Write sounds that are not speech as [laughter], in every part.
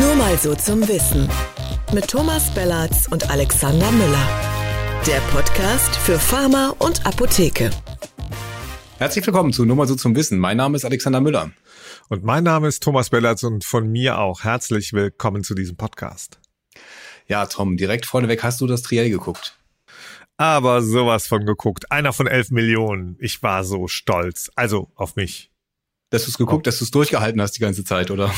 Nur mal so zum Wissen. Mit Thomas Bellatz und Alexander Müller. Der Podcast für Pharma und Apotheke. Herzlich willkommen zu Nur mal so zum Wissen. Mein Name ist Alexander Müller. Und mein Name ist Thomas Bellatz und von mir auch herzlich willkommen zu diesem Podcast. Ja, Tom, direkt vorneweg hast du das Triell geguckt. Aber sowas von geguckt. Einer von elf Millionen. Ich war so stolz. Also auf mich. Dass du es geguckt, oh. dass du es durchgehalten hast die ganze Zeit, oder?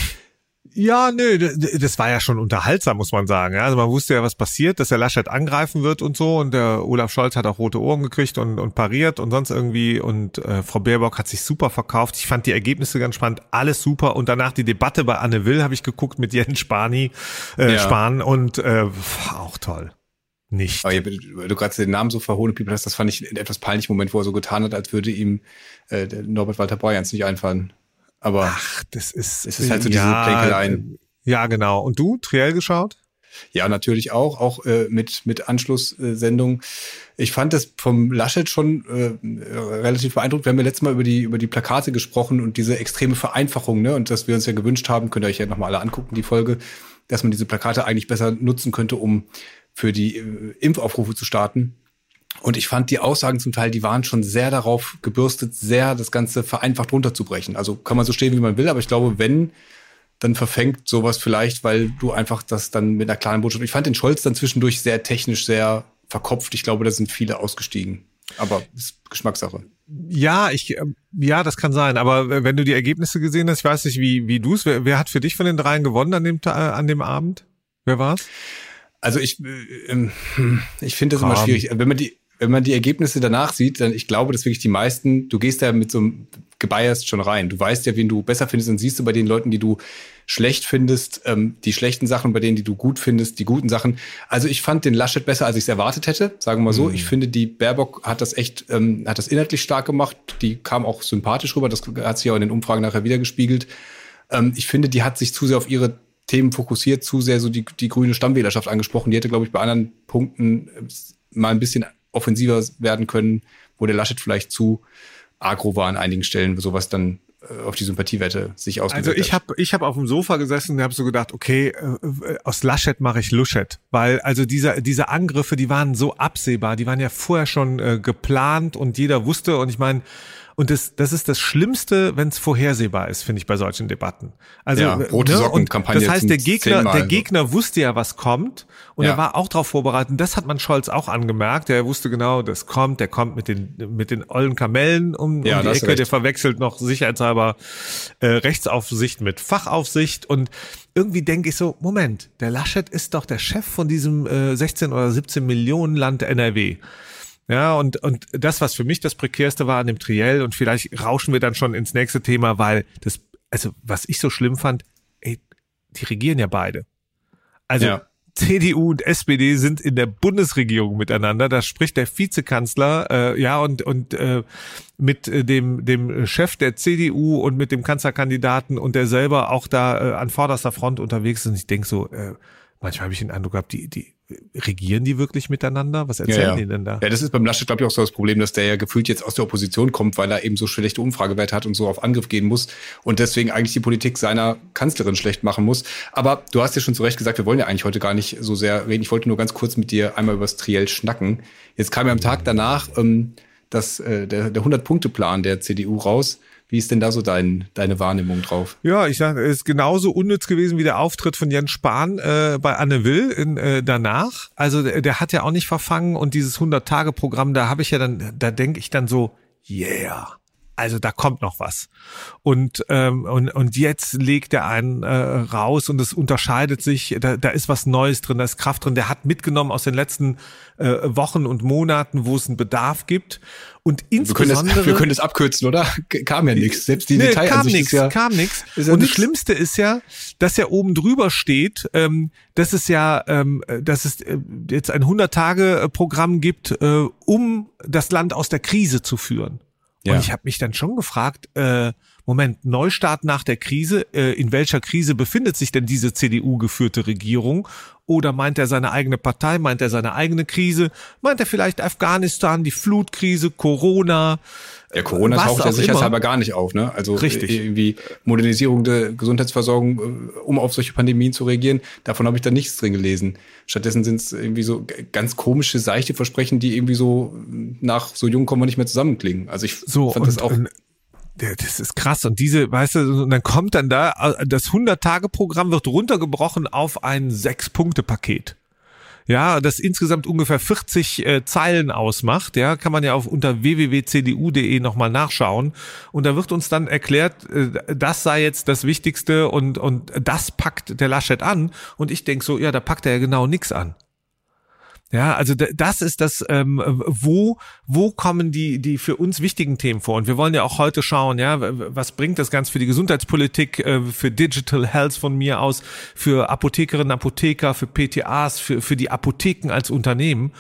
Ja, nö, das war ja schon unterhaltsam, muss man sagen. Also man wusste ja, was passiert, dass der Laschet angreifen wird und so. Und der Olaf Scholz hat auch rote Ohren gekriegt und, und pariert und sonst irgendwie. Und äh, Frau Baerbock hat sich super verkauft. Ich fand die Ergebnisse ganz spannend, alles super. Und danach die Debatte bei Anne Will habe ich geguckt mit Jens Spani, äh, ja. Spahn und äh, auch toll. Nicht. Aber weil du gerade den Namen so verhohlen hast, das fand ich einen etwas peinlichen Moment, wo er so getan hat, als würde ihm äh, Norbert Walter Borjans nicht einfallen. Aber Ach, das ist, es ist halt so diese ja, Plänkeleien. Ja, genau. Und du, Triell geschaut? Ja, natürlich auch, auch äh, mit, mit Anschlusssendung. Ich fand das vom Laschet schon äh, relativ beeindruckend. Wir haben ja letztes Mal über die, über die Plakate gesprochen und diese extreme Vereinfachung, ne? Und dass wir uns ja gewünscht haben, könnt ihr euch ja nochmal alle angucken, die Folge, dass man diese Plakate eigentlich besser nutzen könnte, um für die äh, Impfaufrufe zu starten. Und ich fand die Aussagen zum Teil, die waren schon sehr darauf gebürstet, sehr das Ganze vereinfacht runterzubrechen. Also kann man so stehen, wie man will, aber ich glaube, wenn, dann verfängt sowas vielleicht, weil du einfach das dann mit einer klaren Botschaft. Ich fand den Scholz dann zwischendurch sehr technisch, sehr verkopft. Ich glaube, da sind viele ausgestiegen. Aber ist Geschmackssache. Ja, ich, ähm, ja, das kann sein. Aber wenn du die Ergebnisse gesehen hast, ich weiß nicht, wie, wie du es, wer, wer hat für dich von den dreien gewonnen an dem, an dem Abend? Wer war's? Also ich, äh, ähm, ich finde das Komm. immer schwierig. Wenn man die, wenn man die Ergebnisse danach sieht, dann ich glaube, dass wirklich die meisten, du gehst da mit so einem gebiased schon rein. Du weißt ja, wen du besser findest und siehst du bei den Leuten, die du schlecht findest, ähm, die schlechten Sachen, bei denen, die du gut findest, die guten Sachen. Also ich fand den Laschet besser, als ich es erwartet hätte, sagen wir mal so. Mhm. Ich finde, die Baerbock hat das echt, ähm, hat das inhaltlich stark gemacht. Die kam auch sympathisch rüber. Das hat sich auch in den Umfragen nachher wieder gespiegelt. Ähm, ich finde, die hat sich zu sehr auf ihre Themen fokussiert, zu sehr so die, die grüne Stammwählerschaft angesprochen. Die hätte, glaube ich, bei anderen Punkten äh, mal ein bisschen offensiver werden können, wo der Laschet vielleicht zu agro war an einigen Stellen, sowas dann äh, auf die Sympathiewerte sich ausgewirkt Also ich habe ich hab auf dem Sofa gesessen und habe so gedacht, okay, äh, aus Laschet mache ich Luschet, weil also diese diese Angriffe, die waren so absehbar, die waren ja vorher schon äh, geplant und jeder wusste. Und ich meine, und das, das ist das Schlimmste, wenn es vorhersehbar ist, finde ich bei solchen Debatten. Also ja, rote ne? Socken Kampagne. Das heißt, der Gegner, der Gegner wusste ja, was kommt, und ja. er war auch darauf vorbereitet. Und das hat man Scholz auch angemerkt. Er wusste genau, das kommt. Der kommt mit den mit den ollen Kamellen um, ja, um die Ecke. Der verwechselt noch sicherheitshalber äh, Rechtsaufsicht mit Fachaufsicht und irgendwie denke ich so, Moment, der Laschet ist doch der Chef von diesem äh, 16 oder 17 Millionen Land NRW. Ja, und, und das, was für mich das prekärste war an dem Triell, und vielleicht rauschen wir dann schon ins nächste Thema, weil das, also was ich so schlimm fand, ey, die regieren ja beide. Also ja. CDU und SPD sind in der Bundesregierung miteinander. Da spricht der Vizekanzler, äh, ja, und, und äh, mit äh, dem, dem Chef der CDU und mit dem Kanzlerkandidaten und der selber auch da äh, an vorderster Front unterwegs ist. Und ich denke so, äh, manchmal habe ich den Eindruck gehabt, die, die regieren die wirklich miteinander? Was erzählen ja, ja. die denn da? Ja, das ist beim Laschet, glaube ich, auch so das Problem, dass der ja gefühlt jetzt aus der Opposition kommt, weil er eben so schlechte Umfragewerte hat und so auf Angriff gehen muss und deswegen eigentlich die Politik seiner Kanzlerin schlecht machen muss. Aber du hast ja schon zu Recht gesagt, wir wollen ja eigentlich heute gar nicht so sehr reden. Ich wollte nur ganz kurz mit dir einmal über das Triell schnacken. Jetzt kam ja am Tag danach ähm, das, äh, der, der 100-Punkte-Plan der CDU raus. Wie ist denn da so dein, deine Wahrnehmung drauf? Ja, ich sage, es ist genauso unnütz gewesen wie der Auftritt von Jens Spahn äh, bei Anne Will in, äh, danach. Also der, der hat ja auch nicht verfangen und dieses 100-Tage-Programm, da habe ich ja dann, da denke ich dann so, yeah also da kommt noch was. Und, ähm, und, und jetzt legt er einen äh, raus und es unterscheidet sich, da, da ist was Neues drin, da ist Kraft drin. Der hat mitgenommen aus den letzten äh, Wochen und Monaten, wo es einen Bedarf gibt. Und insbesondere. Wir können das, wir können das abkürzen, oder? Kam ja nichts. Selbst die nee, Detail kam nichts, ja, kam nichts. Ja und das Schlimmste ist ja, dass ja oben drüber steht, ähm, dass es ja, ähm, dass es äh, jetzt ein 100-Tage-Programm gibt, äh, um das Land aus der Krise zu führen. Ja. Und ich habe mich dann schon gefragt, äh, Moment, Neustart nach der Krise, äh, in welcher Krise befindet sich denn diese CDU-geführte Regierung? Oder meint er seine eigene Partei, meint er seine eigene Krise, meint er vielleicht Afghanistan, die Flutkrise, Corona? Ja, Corona taucht ja sicherheitshalber gar nicht auf, ne? Also Richtig. irgendwie Modernisierung der Gesundheitsversorgung, äh, um auf solche Pandemien zu reagieren, davon habe ich da nichts drin gelesen. Stattdessen sind es irgendwie so ganz komische, seichte Versprechen, die irgendwie so nach so jung kommen wir nicht mehr zusammenklingen. Also ich so, fand das auch das ist krass. Und diese, weißt du, und dann kommt dann da, das 100-Tage-Programm wird runtergebrochen auf ein Sechs-Punkte-Paket. Ja, das insgesamt ungefähr 40 äh, Zeilen ausmacht. Ja, kann man ja auf unter www.cdu.de nochmal nachschauen. Und da wird uns dann erklärt, äh, das sei jetzt das Wichtigste und, und das packt der Laschet an. Und ich denk so, ja, da packt er ja genau nix an. Ja, also das ist das, ähm, wo, wo kommen die, die für uns wichtigen Themen vor? Und wir wollen ja auch heute schauen, ja, was bringt das Ganze für die Gesundheitspolitik, äh, für Digital Health von mir aus, für Apothekerinnen, Apotheker, für PTAs, für, für die Apotheken als Unternehmen.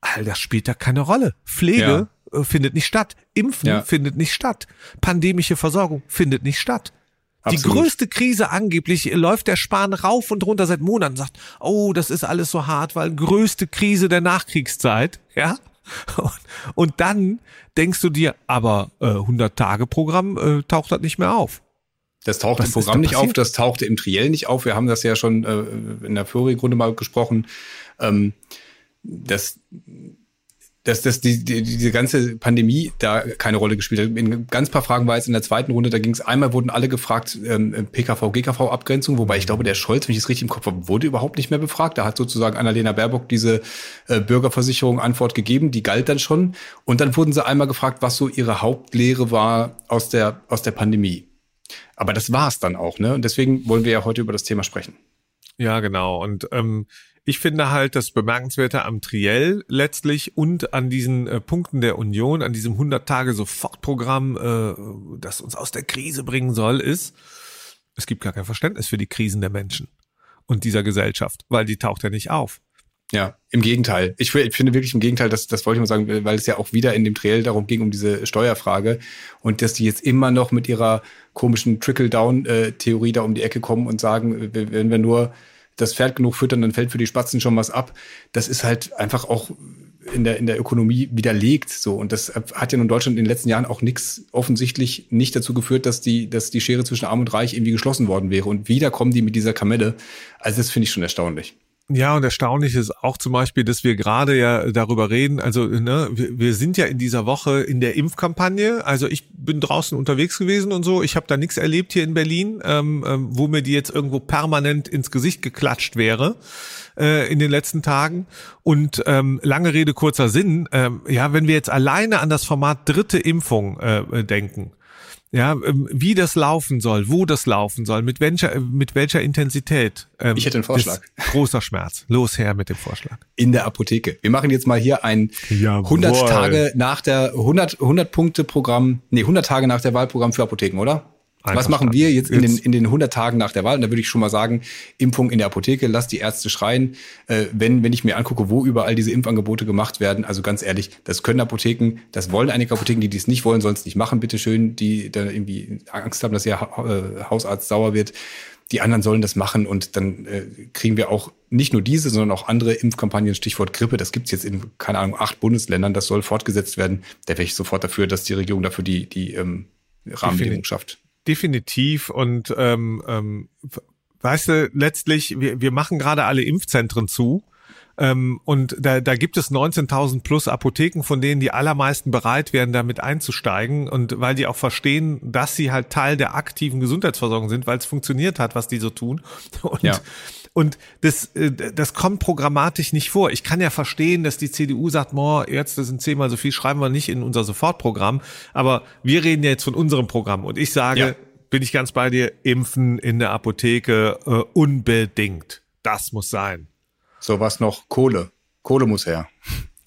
All das spielt da keine Rolle. Pflege ja. Äh, findet nicht statt. Impfen ja. findet nicht statt. Pandemische Versorgung findet nicht statt. Absolut. Die größte Krise angeblich läuft der Spahn rauf und runter seit Monaten, sagt, oh, das ist alles so hart, weil größte Krise der Nachkriegszeit, ja. Und, dann denkst du dir, aber äh, 100-Tage-Programm äh, taucht das nicht mehr auf. Das taucht Was im Programm nicht auf, das tauchte im Triell nicht auf. Wir haben das ja schon äh, in der vorigen Runde mal gesprochen. Ähm, das dass, dass die, die, diese ganze Pandemie da keine Rolle gespielt hat. In ganz paar Fragen war jetzt in der zweiten Runde, da ging es einmal, wurden alle gefragt, ähm, PKV, GKV-Abgrenzung, wobei ich glaube, der Scholz, wenn ich es richtig im Kopf habe, wurde überhaupt nicht mehr befragt. Da hat sozusagen Annalena Baerbock diese äh, Bürgerversicherung Antwort gegeben, die galt dann schon. Und dann wurden sie einmal gefragt, was so ihre Hauptlehre war aus der, aus der Pandemie. Aber das war's dann auch, ne? Und deswegen wollen wir ja heute über das Thema sprechen. Ja, genau. Und ähm, ich finde halt das Bemerkenswerte am Triell letztlich und an diesen äh, Punkten der Union, an diesem 100-Tage-Sofortprogramm, äh, das uns aus der Krise bringen soll, ist, es gibt gar kein Verständnis für die Krisen der Menschen und dieser Gesellschaft, weil die taucht ja nicht auf. Ja, im Gegenteil. Ich, ich, finde wirklich im Gegenteil, das, das wollte ich mal sagen, weil es ja auch wieder in dem Triell darum ging, um diese Steuerfrage und dass die jetzt immer noch mit ihrer komischen Trickle-Down-Theorie da um die Ecke kommen und sagen, wenn wir nur das Pferd genug füttern, dann fällt für die Spatzen schon was ab. Das ist halt einfach auch in der, in der Ökonomie widerlegt, so. Und das hat ja in Deutschland in den letzten Jahren auch nichts offensichtlich nicht dazu geführt, dass die, dass die Schere zwischen Arm und Reich irgendwie geschlossen worden wäre. Und wieder kommen die mit dieser Kamelle. Also das finde ich schon erstaunlich. Ja, und erstaunlich ist auch zum Beispiel, dass wir gerade ja darüber reden, also ne, wir, sind ja in dieser Woche in der Impfkampagne. Also ich bin draußen unterwegs gewesen und so. Ich habe da nichts erlebt hier in Berlin, ähm, ähm, wo mir die jetzt irgendwo permanent ins Gesicht geklatscht wäre äh, in den letzten Tagen. Und ähm, lange Rede, kurzer Sinn, ähm, ja, wenn wir jetzt alleine an das Format dritte Impfung äh, denken, ja, ähm, wie das laufen soll, wo das laufen soll, mit welcher, mit welcher Intensität. Ähm, ich hätte einen Vorschlag. [laughs] Großer Schmerz. Los her mit dem Vorschlag. In der Apotheke. Wir machen jetzt mal hier ein Jawohl. 100 Tage nach der 100 100 Punkte Programm, nee, 100 Tage nach der Wahlprogramm für Apotheken, oder? Was machen wir jetzt in den, in den 100 Tagen nach der Wahl? Und da würde ich schon mal sagen, Impfung in der Apotheke, lass die Ärzte schreien. Äh, wenn, wenn ich mir angucke, wo überall diese Impfangebote gemacht werden, also ganz ehrlich, das können Apotheken, das wollen einige Apotheken, die dies nicht wollen, sollen es nicht machen, bitteschön, die da irgendwie Angst haben, dass ihr äh, Hausarzt sauer wird. Die anderen sollen das machen und dann äh, kriegen wir auch nicht nur diese, sondern auch andere Impfkampagnen, Stichwort Grippe. Das gibt's jetzt in, keine Ahnung, acht Bundesländern. Das soll fortgesetzt werden. Da wäre ich sofort dafür, dass die Regierung dafür die, die ähm, Rahmenbedingungen schafft definitiv und ähm, ähm, weißt du, letztlich, wir, wir machen gerade alle Impfzentren zu. Ähm, und da, da gibt es 19.000 plus Apotheken, von denen die allermeisten bereit wären, damit einzusteigen. Und weil die auch verstehen, dass sie halt Teil der aktiven Gesundheitsversorgung sind, weil es funktioniert hat, was die so tun. [laughs] Und ja. Und das, äh, das kommt programmatisch nicht vor. Ich kann ja verstehen, dass die CDU sagt, boah, Ärzte sind zehnmal so viel, schreiben wir nicht in unser Sofortprogramm. Aber wir reden ja jetzt von unserem Programm. Und ich sage, ja. bin ich ganz bei dir, impfen in der Apotheke äh, unbedingt. Das muss sein. So was noch Kohle. Kohle muss her.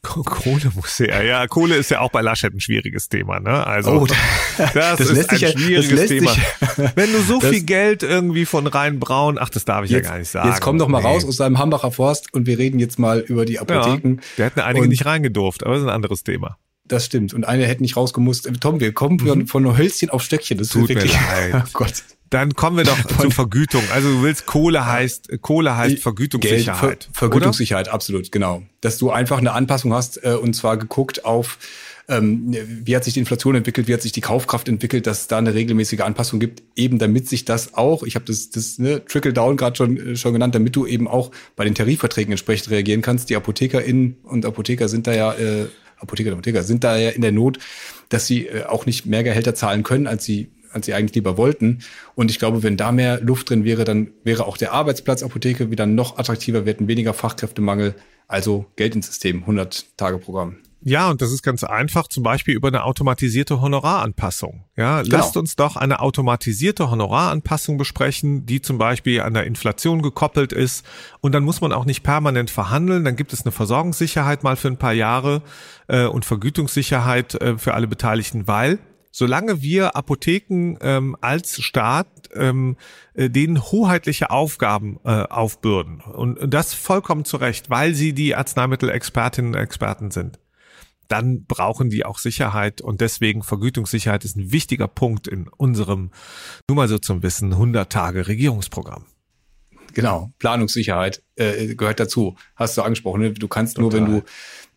Kohle muss her. Ja, Kohle ist ja auch bei Laschet ein schwieriges Thema, ne? Also oh, [laughs] das, das ist ein schwieriges Thema. [laughs] Wenn du so viel Geld irgendwie von rein braun, ach, das darf ich jetzt, ja gar nicht sagen. Jetzt komm doch mal nee. raus aus deinem Hambacher Forst und wir reden jetzt mal über die Apotheken. Ja, der hätten einige und nicht reingedurft, aber das ist ein anderes Thema. Das stimmt. Und eine hätte nicht rausgemusst. Tom, wir kommen mhm. von Hölzchen auf Stöckchen. Das Tut wirklich, mir [laughs] leid. Oh Gott. Dann kommen wir doch [laughs] zur Vergütung. Also du willst Kohle heißt Kohle heißt Vergütungssicherheit. Ver Vergütungssicherheit, oder? absolut, genau. Dass du einfach eine Anpassung hast äh, und zwar geguckt auf ähm, wie hat sich die Inflation entwickelt, wie hat sich die Kaufkraft entwickelt, dass es da eine regelmäßige Anpassung gibt, eben damit sich das auch, ich habe das, das ne, Trickle-Down gerade schon, äh, schon genannt, damit du eben auch bei den Tarifverträgen entsprechend reagieren kannst. Die ApothekerInnen und Apotheker sind da ja, äh, Apotheker und Apotheker sind da ja in der Not, dass sie äh, auch nicht mehr Gehälter zahlen können, als sie als sie eigentlich lieber wollten. Und ich glaube, wenn da mehr Luft drin wäre, dann wäre auch der Arbeitsplatz Apotheke wieder noch attraktiver, wir hätten weniger Fachkräftemangel, also Geld ins System, 100-Tage-Programm. Ja, und das ist ganz einfach, zum Beispiel über eine automatisierte Honoraranpassung. Ja, genau. lasst uns doch eine automatisierte Honoraranpassung besprechen, die zum Beispiel an der Inflation gekoppelt ist. Und dann muss man auch nicht permanent verhandeln. Dann gibt es eine Versorgungssicherheit mal für ein paar Jahre äh, und Vergütungssicherheit äh, für alle Beteiligten, weil solange wir Apotheken ähm, als Staat ähm, äh, denen hoheitliche Aufgaben äh, aufbürden und das vollkommen zu Recht, weil sie die Arzneimittelexpertinnen und Experten sind, dann brauchen die auch Sicherheit und deswegen Vergütungssicherheit ist ein wichtiger Punkt in unserem, nur mal so zum Wissen, 100 Tage Regierungsprogramm. Genau, Planungssicherheit äh, gehört dazu. Hast du angesprochen. Ne? Du kannst Total. nur, wenn du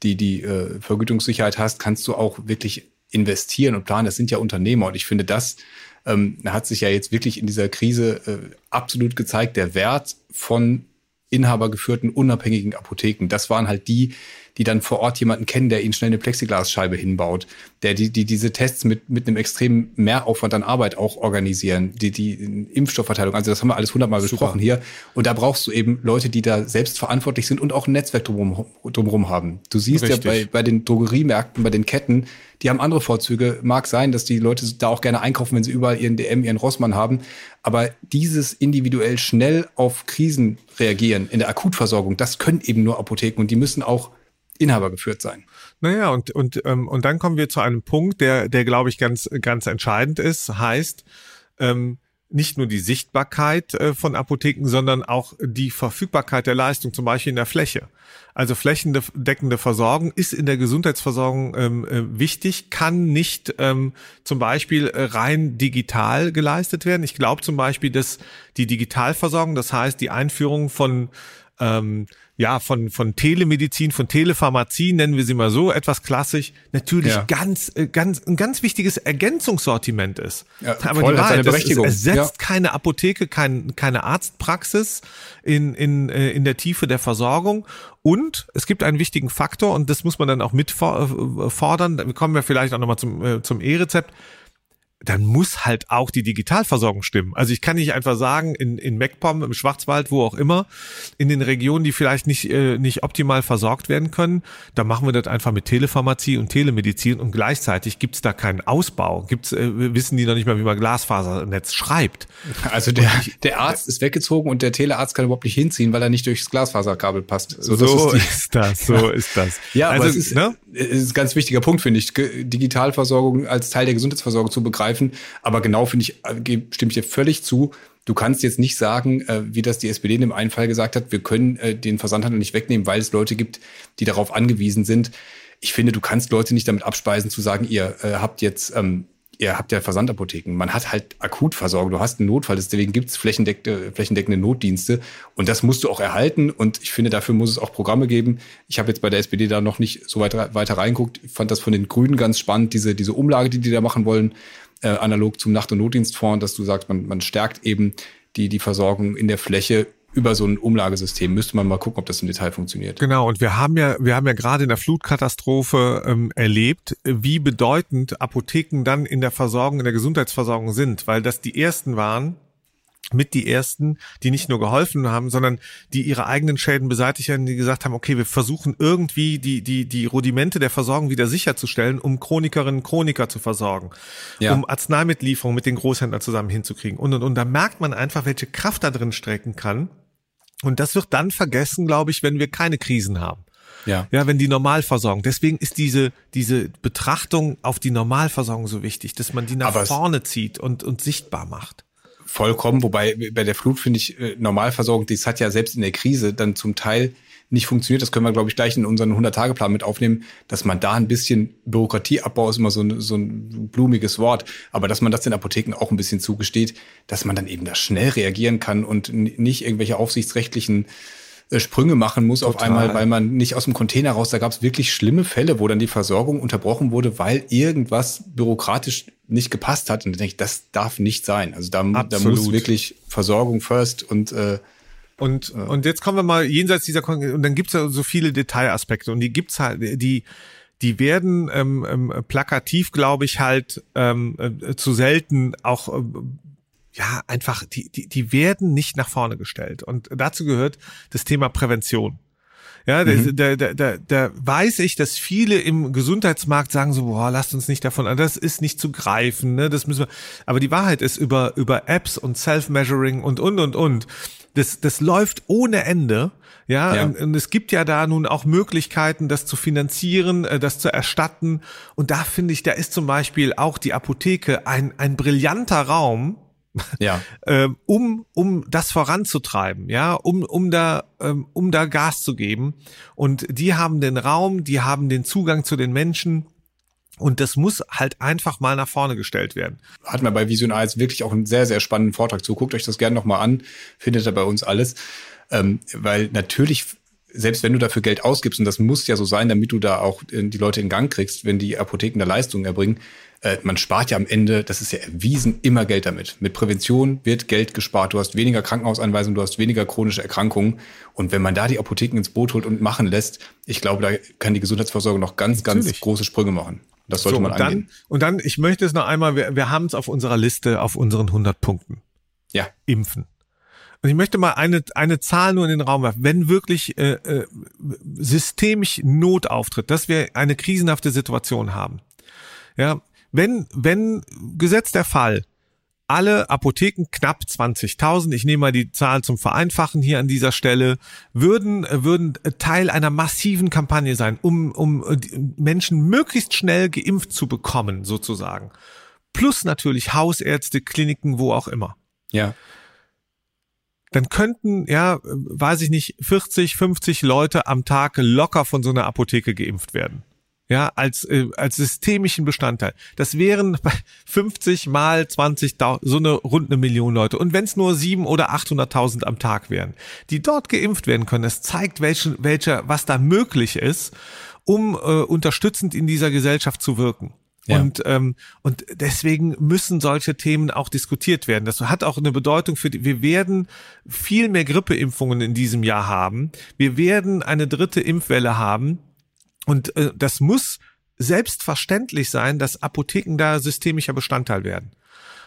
die die äh, Vergütungssicherheit hast, kannst du auch wirklich investieren und planen. Das sind ja Unternehmer und ich finde, das ähm, hat sich ja jetzt wirklich in dieser Krise äh, absolut gezeigt. Der Wert von inhabergeführten unabhängigen Apotheken, das waren halt die, die dann vor Ort jemanden kennen, der ihnen schnell eine Plexiglasscheibe hinbaut, der die, die diese Tests mit, mit einem extremen Mehraufwand an Arbeit auch organisieren, die, die Impfstoffverteilung, also das haben wir alles hundertmal besprochen hier. Und da brauchst du eben Leute, die da selbst verantwortlich sind und auch ein Netzwerk drumherum, drumherum haben. Du siehst Richtig. ja bei, bei den Drogeriemärkten, bei den Ketten, die haben andere Vorzüge. Mag sein, dass die Leute da auch gerne einkaufen, wenn sie überall ihren DM, ihren Rossmann haben. Aber dieses individuell schnell auf Krisen reagieren in der Akutversorgung, das können eben nur Apotheken und die müssen auch Inhaber geführt sein. Naja, und, und, ähm, und dann kommen wir zu einem Punkt, der, der glaube ich, ganz, ganz entscheidend ist, heißt, ähm, nicht nur die Sichtbarkeit äh, von Apotheken, sondern auch die Verfügbarkeit der Leistung, zum Beispiel in der Fläche. Also flächendeckende Versorgung ist in der Gesundheitsversorgung ähm, äh, wichtig, kann nicht ähm, zum Beispiel äh, rein digital geleistet werden. Ich glaube zum Beispiel, dass die Digitalversorgung, das heißt die Einführung von ähm, ja, von, von Telemedizin, von Telepharmazie, nennen wir sie mal so, etwas klassisch, natürlich ja. ganz, äh, ganz, ein ganz wichtiges Ergänzungssortiment ist. Ja, Aber voll, die Wahrheit, Berechtigung. Es ersetzt ja. keine Apotheke, kein, keine Arztpraxis in, in, äh, in der Tiefe der Versorgung. Und es gibt einen wichtigen Faktor, und das muss man dann auch mitfordern. Wir kommen ja vielleicht auch nochmal zum, äh, zum E-Rezept dann muss halt auch die Digitalversorgung stimmen. Also ich kann nicht einfach sagen, in, in MacPom, im Schwarzwald, wo auch immer, in den Regionen, die vielleicht nicht, äh, nicht optimal versorgt werden können, da machen wir das einfach mit Telepharmazie und Telemedizin und gleichzeitig gibt's da keinen Ausbau. Gibt's, äh, wissen die noch nicht mal, wie man Glasfasernetz schreibt. Also der, ich, der Arzt ist weggezogen und der Telearzt kann überhaupt nicht hinziehen, weil er nicht durchs Glasfaserkabel passt. So, so ist, ist, das, so [laughs] ist das. Ja, also, aber es ist, ne? Ist ein ganz wichtiger Punkt, finde ich, Digitalversorgung als Teil der Gesundheitsversorgung zu begreifen. Aber genau finde ich, äh, stimme ich dir völlig zu. Du kannst jetzt nicht sagen, äh, wie das die SPD in dem einen Fall gesagt hat, wir können äh, den Versandhandel nicht wegnehmen, weil es Leute gibt, die darauf angewiesen sind. Ich finde, du kannst Leute nicht damit abspeisen zu sagen, ihr habt jetzt ähm, ihr habt ja Versandapotheken. Man hat halt Akutversorgung. Du hast einen Notfall. Deswegen gibt es flächendeckende, flächendeckende Notdienste. Und das musst du auch erhalten. Und ich finde, dafür muss es auch Programme geben. Ich habe jetzt bei der SPD da noch nicht so weit, weiter reinguckt. Ich fand das von den Grünen ganz spannend, diese, diese Umlage, die die da machen wollen, äh, analog zum Nacht- und Notdienstfonds, dass du sagst, man, man stärkt eben die, die Versorgung in der Fläche über so ein Umlagesystem. Müsste man mal gucken, ob das im Detail funktioniert. Genau, und wir haben ja, wir haben ja gerade in der Flutkatastrophe ähm, erlebt, wie bedeutend Apotheken dann in der Versorgung, in der Gesundheitsversorgung sind, weil das die ersten waren, mit die ersten, die nicht nur geholfen haben, sondern die ihre eigenen Schäden beseitigt haben, die gesagt haben, okay, wir versuchen irgendwie die, die, die Rudimente der Versorgung wieder sicherzustellen, um Chronikerinnen und Chroniker zu versorgen, ja. um Arzneimittlieferungen mit den Großhändlern zusammen hinzukriegen. Und, und, und da merkt man einfach, welche Kraft da drin strecken kann und das wird dann vergessen, glaube ich, wenn wir keine Krisen haben. Ja. ja, wenn die Normalversorgung. Deswegen ist diese, diese Betrachtung auf die Normalversorgung so wichtig, dass man die nach Aber vorne zieht und, und sichtbar macht. Vollkommen, wobei bei der Flut finde ich, äh, Normalversorgung, das hat ja selbst in der Krise dann zum Teil nicht funktioniert. Das können wir, glaube ich, gleich in unseren 100-Tage-Plan mit aufnehmen, dass man da ein bisschen Bürokratieabbau ist immer so ein, so ein blumiges Wort, aber dass man das den Apotheken auch ein bisschen zugesteht, dass man dann eben da schnell reagieren kann und nicht irgendwelche aufsichtsrechtlichen äh, Sprünge machen muss Total. auf einmal, weil man nicht aus dem Container raus, da gab es wirklich schlimme Fälle, wo dann die Versorgung unterbrochen wurde, weil irgendwas byrokratisch nicht gepasst hat. Und da denke ich, das darf nicht sein. Also da, da muss wirklich Versorgung first und äh, und, ja. und jetzt kommen wir mal jenseits dieser Kon und dann gibt's ja so viele Detailaspekte und die gibt's halt, die die werden ähm, ähm, plakativ, glaube ich, halt ähm, äh, zu selten auch äh, ja einfach die die die werden nicht nach vorne gestellt und dazu gehört das Thema Prävention. Ja, mhm. da, da, da, da weiß ich, dass viele im Gesundheitsmarkt sagen so, boah, lasst uns nicht davon, das ist nicht zu greifen, ne, das müssen wir. Aber die Wahrheit ist über über Apps und Self-Measuring und und und und das, das läuft ohne Ende. Ja, ja. Und, und, es gibt ja da nun auch Möglichkeiten, das zu finanzieren, äh, das zu erstatten. Und da finde ich, da ist zum Beispiel auch die Apotheke ein, ein brillanter Raum, [laughs] ja. ähm, um, um das voranzutreiben, ja, um, um da, ähm, um da Gas zu geben. Und die haben den Raum, die haben den Zugang zu den Menschen. Und das muss halt einfach mal nach vorne gestellt werden. Hat man bei Vision A jetzt wirklich auch einen sehr, sehr spannenden Vortrag zu. Guckt euch das gerne nochmal an. Findet ihr bei uns alles. Ähm, weil natürlich, selbst wenn du dafür Geld ausgibst, und das muss ja so sein, damit du da auch äh, die Leute in Gang kriegst, wenn die Apotheken da Leistungen erbringen, äh, man spart ja am Ende, das ist ja erwiesen, immer Geld damit. Mit Prävention wird Geld gespart. Du hast weniger Krankenhausanweisungen, du hast weniger chronische Erkrankungen. Und wenn man da die Apotheken ins Boot holt und machen lässt, ich glaube, da kann die Gesundheitsversorgung noch ganz, Natürlich. ganz große Sprünge machen. Das sollte so, man angehen. Dann, und dann, ich möchte es noch einmal, wir, wir haben es auf unserer Liste, auf unseren 100 Punkten. Ja. Impfen. Und ich möchte mal eine, eine Zahl nur in den Raum werfen. Wenn wirklich äh, äh, systemisch Not auftritt, dass wir eine krisenhafte Situation haben, ja, wenn, wenn gesetzt der Fall, alle Apotheken, knapp 20.000, ich nehme mal die Zahl zum Vereinfachen hier an dieser Stelle, würden, würden Teil einer massiven Kampagne sein, um, um Menschen möglichst schnell geimpft zu bekommen, sozusagen. Plus natürlich Hausärzte, Kliniken, wo auch immer. Ja. Dann könnten, ja, weiß ich nicht, 40, 50 Leute am Tag locker von so einer Apotheke geimpft werden ja, als, äh, als systemischen Bestandteil. Das wären [laughs] 50 mal 20, so eine rund eine Million Leute. Und wenn es nur sieben oder 800.000 am Tag wären, die dort geimpft werden können, das zeigt, welchen, welcher, was da möglich ist, um äh, unterstützend in dieser Gesellschaft zu wirken. Ja. Und, ähm, und deswegen müssen solche Themen auch diskutiert werden. Das hat auch eine Bedeutung für die, wir werden viel mehr Grippeimpfungen in diesem Jahr haben. Wir werden eine dritte Impfwelle haben. Und äh, das muss selbstverständlich sein, dass Apotheken da systemischer Bestandteil werden.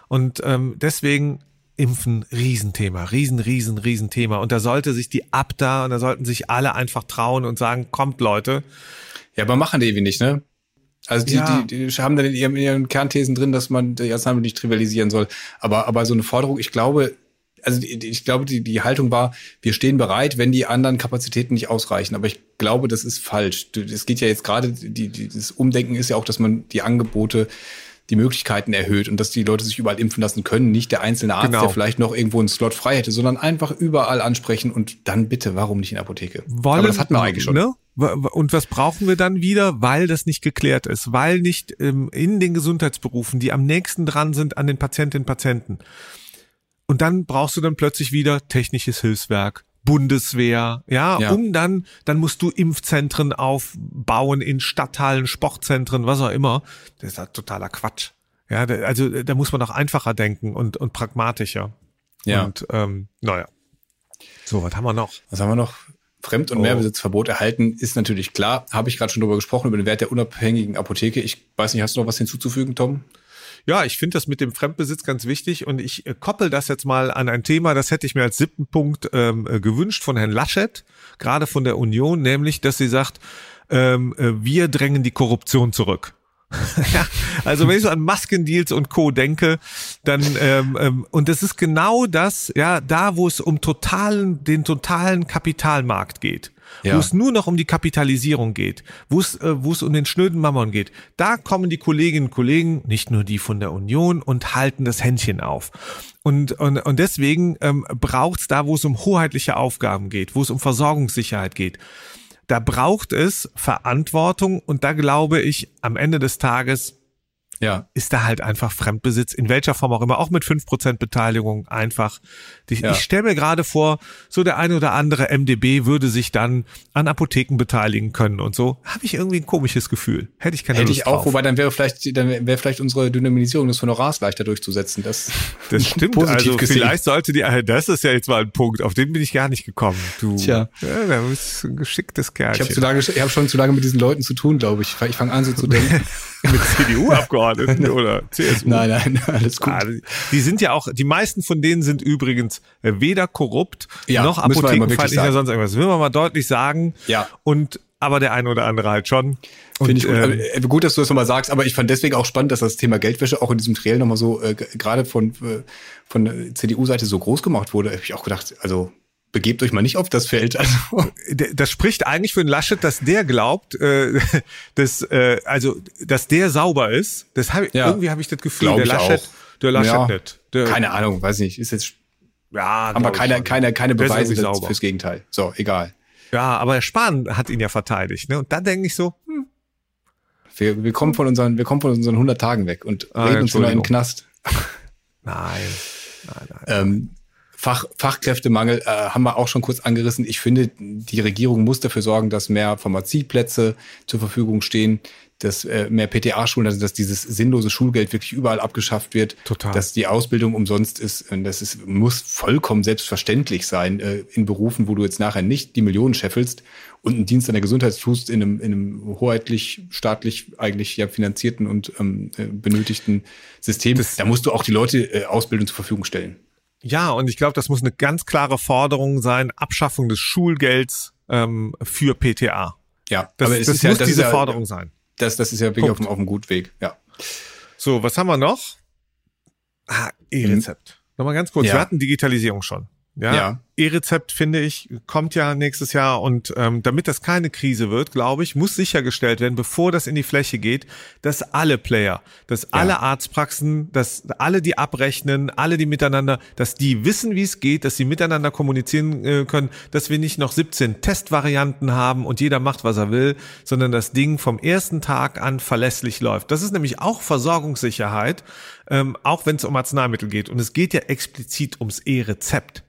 Und ähm, deswegen Impfen, Riesenthema, riesen, riesen, Riesenthema. Und da sollte sich die Abda und da sollten sich alle einfach trauen und sagen, kommt Leute. Ja, aber machen die nicht, ne? Also die, ja. die, die haben dann in ihren, in ihren Kernthesen drin, dass man die Arzneimittel nicht trivialisieren soll. Aber, aber so eine Forderung, ich glaube, also ich glaube, die, die Haltung war, wir stehen bereit, wenn die anderen Kapazitäten nicht ausreichen. Aber ich glaube, das ist falsch. Es geht ja jetzt gerade, die, die, das Umdenken ist ja auch, dass man die Angebote die Möglichkeiten erhöht und dass die Leute sich überall impfen lassen können. Nicht der einzelne Arzt, genau. der vielleicht noch irgendwo einen Slot frei hätte, sondern einfach überall ansprechen und dann bitte, warum nicht in der Apotheke? Wollen, Aber das hatten wir eigentlich schon. Ne? Und was brauchen wir dann wieder? Weil das nicht geklärt ist, weil nicht ähm, in den Gesundheitsberufen, die am nächsten dran sind an den Patientinnen und Patienten, und dann brauchst du dann plötzlich wieder technisches Hilfswerk, Bundeswehr, ja, ja, um dann, dann musst du Impfzentren aufbauen in Stadthallen, Sportzentren, was auch immer. Das ist halt totaler Quatsch. Ja, also da muss man auch einfacher denken und, und pragmatischer. Ja. Und ähm, naja. So, was haben wir noch? Was haben wir noch? Fremd- und oh. Mehrbesitzverbot erhalten ist natürlich klar. Habe ich gerade schon drüber gesprochen, über den Wert der unabhängigen Apotheke. Ich weiß nicht, hast du noch was hinzuzufügen, Tom? Ja, ich finde das mit dem Fremdbesitz ganz wichtig und ich äh, koppel das jetzt mal an ein Thema, das hätte ich mir als siebten Punkt ähm, äh, gewünscht von Herrn Laschet, gerade von der Union, nämlich, dass sie sagt, ähm, äh, wir drängen die Korruption zurück. [laughs] ja, also wenn ich so an Maskendeals und Co. denke, dann ähm, ähm, und das ist genau das, ja, da wo es um totalen, den totalen Kapitalmarkt geht ja. wo es nur noch um die Kapitalisierung geht, wo es, äh, wo es um den schnöden Mammon geht. Da kommen die Kolleginnen und Kollegen, nicht nur die von der Union, und halten das Händchen auf. Und, und, und deswegen ähm, braucht es da, wo es um hoheitliche Aufgaben geht, wo es um Versorgungssicherheit geht, da braucht es Verantwortung und da glaube ich am Ende des Tages ja. ist da halt einfach Fremdbesitz, in welcher Form auch immer, auch mit fünf Prozent Beteiligung einfach. Ich, ja. ich stelle mir gerade vor, so der eine oder andere MDB würde sich dann an Apotheken beteiligen können und so. Habe ich irgendwie ein komisches Gefühl. Hätte ich keine Hätte Lust ich auch, drauf. wobei dann wäre vielleicht, dann wäre vielleicht unsere Dynamisierung des Honorars leichter durchzusetzen. Das, [laughs] das stimmt. also gesehen. vielleicht sollte die, das ist ja jetzt mal ein Punkt, auf den bin ich gar nicht gekommen. Du, Tja. Ja, da bist ein geschicktes Kerlchen. Ich habe hab schon zu lange mit diesen Leuten zu tun, glaube ich. Ich fange an so zu denken. [laughs] mit CDU-Abgeordneten [laughs] oder CSU. Nein, nein, [laughs] alles gut. Ah, die sind ja auch, die meisten von denen sind übrigens äh, weder korrupt ja, noch apothekenfeindlich oder sonst irgendwas. Das will man mal deutlich sagen. Ja. Und aber der eine oder andere halt schon. Finde ich gut. Ähm, äh, gut, dass du das nochmal sagst, aber ich fand deswegen auch spannend, dass das Thema Geldwäsche auch in diesem Trail nochmal so äh, gerade von, äh, von der CDU-Seite so groß gemacht wurde. Habe ich auch gedacht, also begebt euch mal nicht auf das Feld. Also. [laughs] Das spricht eigentlich für den Laschet, dass der glaubt, äh, [laughs] dass, äh, also, dass der sauber ist. Das hab, ja, irgendwie habe ich das Gefühl, der Laschet, auch. der Laschet ja, nicht. Der, keine Ahnung, weiß nicht. Ist jetzt ja, aber keine, keine, keine Beweise fürs Gegenteil. So, egal. Ja, aber der Spahn hat ihn ja verteidigt. Ne? Und dann denke ich so, hm. wir, wir, kommen von unseren, wir kommen von unseren 100 Tagen weg und ah, reden uns nur im Knast. [laughs] Nein. Nein, nein, ähm, Fach, Fachkräftemangel äh, haben wir auch schon kurz angerissen. Ich finde, die Regierung muss dafür sorgen, dass mehr Pharmazieplätze zur Verfügung stehen, dass äh, mehr PTA-Schulen, also dass dieses sinnlose Schulgeld wirklich überall abgeschafft wird, Total. dass die Ausbildung umsonst ist. Und das ist, muss vollkommen selbstverständlich sein äh, in Berufen, wo du jetzt nachher nicht die Millionen scheffelst und einen Dienst an der Gesundheit tust in einem, in einem hoheitlich, staatlich eigentlich ja finanzierten und ähm, äh, benötigten System. Das, da musst du auch die Leute äh, Ausbildung zur Verfügung stellen. Ja, und ich glaube, das muss eine ganz klare Forderung sein, Abschaffung des Schulgelds ähm, für PTA. Ja, das, aber es das ist muss ja, das diese ja, Forderung sein. Das, das ist ja wirklich auf, dem, auf einem guten Weg, ja. So, was haben wir noch? Ah, E-Rezept. Mhm. Nochmal ganz kurz, ja. wir hatten Digitalisierung schon. Ja. ja. E-Rezept, finde ich, kommt ja nächstes Jahr und ähm, damit das keine Krise wird, glaube ich, muss sichergestellt werden, bevor das in die Fläche geht, dass alle Player, dass ja. alle Arztpraxen, dass alle, die abrechnen, alle, die miteinander, dass die wissen, wie es geht, dass sie miteinander kommunizieren äh, können, dass wir nicht noch 17 Testvarianten haben und jeder macht, was er will, sondern das Ding vom ersten Tag an verlässlich läuft. Das ist nämlich auch Versorgungssicherheit, ähm, auch wenn es um Arzneimittel geht. Und es geht ja explizit ums E-Rezept.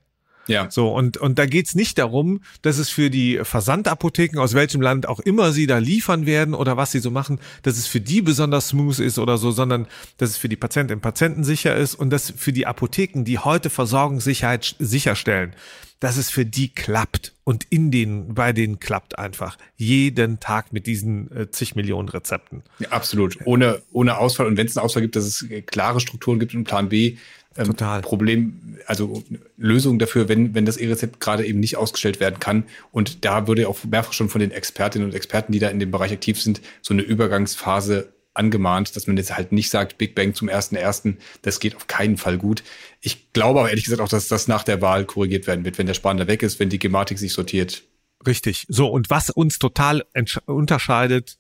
Ja. So, und, und da geht's nicht darum, dass es für die Versandapotheken, aus welchem Land auch immer sie da liefern werden oder was sie so machen, dass es für die besonders smooth ist oder so, sondern dass es für die Patientinnen und Patienten sicher ist und dass für die Apotheken, die heute Versorgungssicherheit sicherstellen, dass es für die klappt und in den, bei denen klappt einfach jeden Tag mit diesen äh, zig Millionen Rezepten. Ja, absolut. Ohne, ohne Ausfall. Und wenn es einen Ausfall gibt, dass es klare Strukturen gibt und Plan B, ähm, Total. Problem, also Lösung dafür, wenn, wenn das E-Rezept gerade eben nicht ausgestellt werden kann. Und da würde auch mehrfach schon von den Expertinnen und Experten, die da in dem Bereich aktiv sind, so eine Übergangsphase angemahnt, dass man jetzt halt nicht sagt, Big Bang zum ersten ersten, das geht auf keinen Fall gut. Ich glaube aber ehrlich gesagt auch, dass das nach der Wahl korrigiert werden wird, wenn der da weg ist, wenn die Gematik sich sortiert. Richtig. So, und was uns total unterscheidet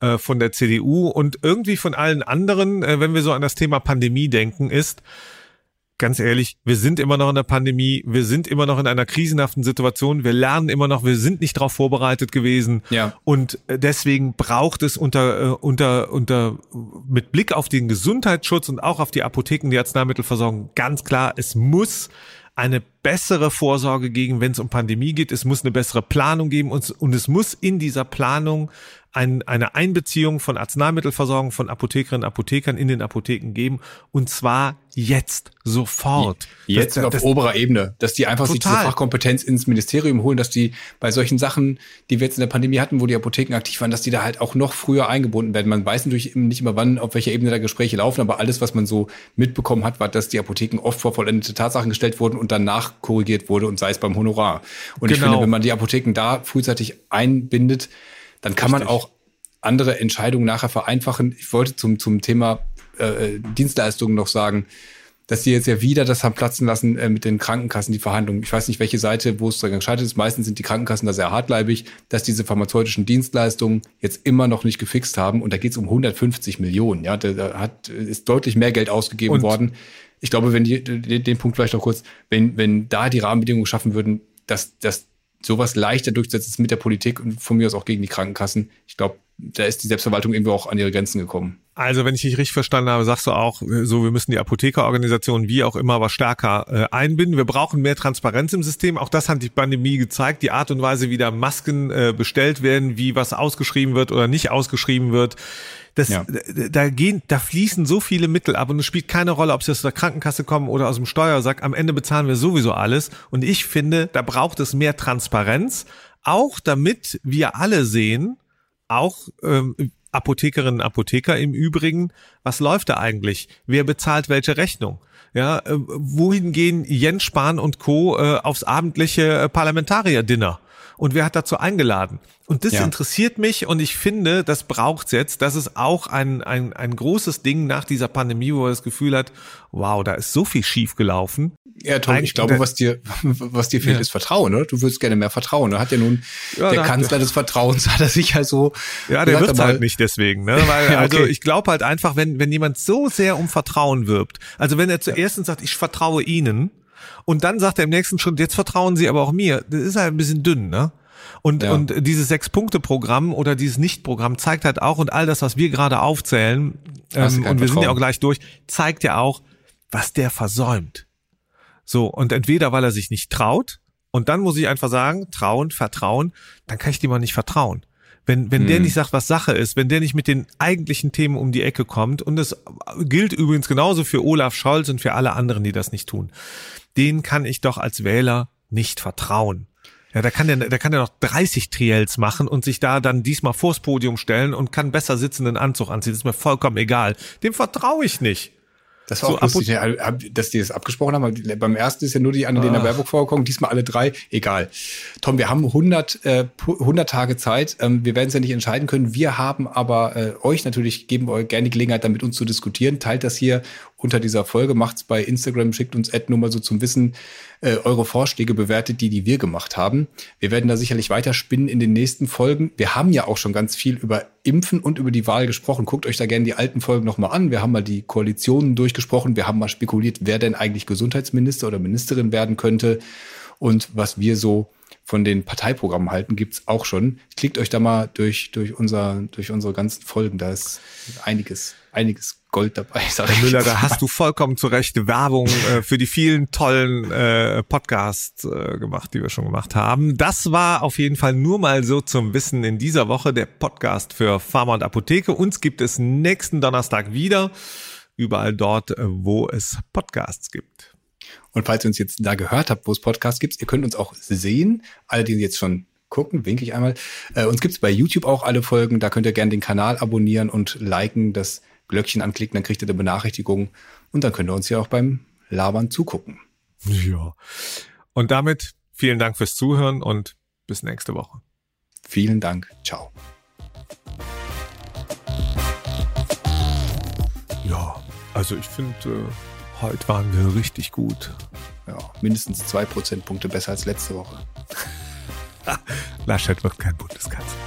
äh, von der CDU und irgendwie von allen anderen, äh, wenn wir so an das Thema Pandemie denken, ist, ganz ehrlich, wir sind immer noch in der Pandemie, wir sind immer noch in einer krisenhaften Situation, wir lernen immer noch, wir sind nicht darauf vorbereitet gewesen. Ja. Und äh, deswegen braucht es unter, äh, unter, unter, mit Blick auf den Gesundheitsschutz und auch auf die Apotheken, die Arzneimittelversorgung ganz klar, es muss eine bessere Vorsorge geben, wenn es um Pandemie geht. Es muss eine bessere Planung geben und, und es muss in dieser Planung ein, eine Einbeziehung von Arzneimittelversorgung von Apothekerinnen und Apothekern in den Apotheken geben und zwar jetzt, sofort. Jetzt das, auf das, oberer Ebene, dass die einfach total. sich diese Fachkompetenz ins Ministerium holen, dass die bei solchen Sachen, die wir jetzt in der Pandemie hatten, wo die Apotheken aktiv waren, dass die da halt auch noch früher eingebunden werden. Man weiß natürlich nicht immer wann, auf welcher Ebene da Gespräche laufen, aber alles, was man so mitbekommen hat, war, dass die Apotheken oft vor vollendete Tatsachen gestellt wurden und danach korrigiert wurde und sei es beim Honorar. Und genau. ich finde, genau. wenn man die Apotheken da frühzeitig einbindet, dann kann Richtig. man auch andere Entscheidungen nachher vereinfachen. Ich wollte zum, zum Thema äh, Dienstleistungen noch sagen, dass die jetzt ja wieder das haben platzen lassen äh, mit den Krankenkassen, die Verhandlungen. Ich weiß nicht, welche Seite, wo es dran gescheitert ist. Meistens sind die Krankenkassen da sehr hartleibig, dass diese pharmazeutischen Dienstleistungen jetzt immer noch nicht gefixt haben. Und da geht es um 150 Millionen. Ja, da, da hat, ist deutlich mehr Geld ausgegeben Und? worden. Ich glaube, wenn die, den, den Punkt vielleicht noch kurz, wenn, wenn da die Rahmenbedingungen schaffen würden, dass, dass sowas leichter durchzusetzen mit der Politik und von mir aus auch gegen die Krankenkassen. Ich glaube, da ist die Selbstverwaltung irgendwie auch an ihre Grenzen gekommen. Also, wenn ich dich richtig verstanden habe, sagst du auch, so, wir müssen die Apothekerorganisation wie auch immer was stärker äh, einbinden. Wir brauchen mehr Transparenz im System. Auch das hat die Pandemie gezeigt. Die Art und Weise, wie da Masken äh, bestellt werden, wie was ausgeschrieben wird oder nicht ausgeschrieben wird. Das, ja. da gehen, da fließen so viele Mittel ab und es spielt keine Rolle, ob sie aus der Krankenkasse kommen oder aus dem Steuersack. Am Ende bezahlen wir sowieso alles. Und ich finde, da braucht es mehr Transparenz, auch damit wir alle sehen, auch ähm, Apothekerinnen und Apotheker im Übrigen, was läuft da eigentlich? Wer bezahlt welche Rechnung? Ja, äh, wohin gehen Jens Spahn und Co. Äh, aufs abendliche äh, Parlamentarier-Dinner? Und wer hat dazu eingeladen? Und das ja. interessiert mich und ich finde, das braucht's jetzt. Das ist auch ein, ein, ein großes Ding nach dieser Pandemie, wo man das Gefühl hat, wow, da ist so viel schief gelaufen. Ja, Tom, ich glaube, was dir, was dir fehlt, ja. ist Vertrauen, oder? Du würdest gerne mehr Vertrauen. Da hat ja nun ja, der Kanzler des Vertrauens, [laughs] hat er sich halt so. Ja, der wird's halt nicht deswegen, ne? Weil, [laughs] ja, okay. also ich glaube halt einfach, wenn, wenn jemand so sehr um Vertrauen wirbt, also wenn er zuerst sagt, ich vertraue Ihnen, und dann sagt er im nächsten Schritt, jetzt vertrauen Sie aber auch mir. Das ist halt ein bisschen dünn, ne? Und, ja. und dieses Sechs-Punkte-Programm oder dieses Nicht-Programm zeigt halt auch, und all das, was wir gerade aufzählen, ähm, und wir sind ja auch gleich durch, zeigt ja auch, was der versäumt. So, und entweder weil er sich nicht traut, und dann muss ich einfach sagen, trauen, vertrauen, dann kann ich dem auch nicht vertrauen. Wenn, wenn hm. der nicht sagt, was Sache ist, wenn der nicht mit den eigentlichen Themen um die Ecke kommt, und das gilt übrigens genauso für Olaf Scholz und für alle anderen, die das nicht tun, den kann ich doch als Wähler nicht vertrauen. Ja, da kann der, da kann der noch 30 Triels machen und sich da dann diesmal vors Podium stellen und kann besser sitzenden Anzug anziehen. Das ist mir vollkommen egal. Dem vertraue ich nicht. Das war so auch lustig, dass die das abgesprochen haben. Beim ersten ist ja nur die Annalena ah. Baerbock vorgekommen, diesmal alle drei. Egal. Tom, wir haben 100, äh, 100 Tage Zeit. Ähm, wir werden es ja nicht entscheiden können. Wir haben aber äh, euch natürlich, geben euch gerne die Gelegenheit, damit uns zu diskutieren. Teilt das hier unter dieser Folge, macht's bei Instagram, schickt uns Ad nur mal so zum Wissen äh, eure Vorschläge, bewertet die, die wir gemacht haben. Wir werden da sicherlich weiter spinnen in den nächsten Folgen. Wir haben ja auch schon ganz viel über Impfen und über die Wahl gesprochen. Guckt euch da gerne die alten Folgen nochmal an. Wir haben mal die Koalitionen durchgesprochen. Wir haben mal spekuliert, wer denn eigentlich Gesundheitsminister oder Ministerin werden könnte und was wir so von den Parteiprogrammen halten, gibt's auch schon. Klickt euch da mal durch, durch, unser, durch unsere ganzen Folgen. Da ist einiges, einiges Gold dabei. [laughs] Sag Herr Müller, da hast du vollkommen zu Recht Werbung äh, für die vielen tollen äh, Podcasts äh, gemacht, die wir schon gemacht haben. Das war auf jeden Fall nur mal so zum Wissen in dieser Woche der Podcast für Pharma und Apotheke. Uns gibt es nächsten Donnerstag wieder. Überall dort, äh, wo es Podcasts gibt. Und falls ihr uns jetzt da gehört habt, wo es Podcasts gibt, ihr könnt uns auch sehen. Alle, die jetzt schon gucken, winke ich einmal. Äh, uns gibt's bei YouTube auch alle Folgen. Da könnt ihr gerne den Kanal abonnieren und liken, das Glöckchen anklicken, dann kriegt ihr eine Benachrichtigung. Und dann könnt ihr uns ja auch beim Labern zugucken. Ja. Und damit vielen Dank fürs Zuhören und bis nächste Woche. Vielen Dank. Ciao. Ja, also ich finde. Äh Heute waren wir richtig gut. Ja, mindestens zwei Prozentpunkte besser als letzte Woche. [laughs] Laschet wird kein Bundeskanzler.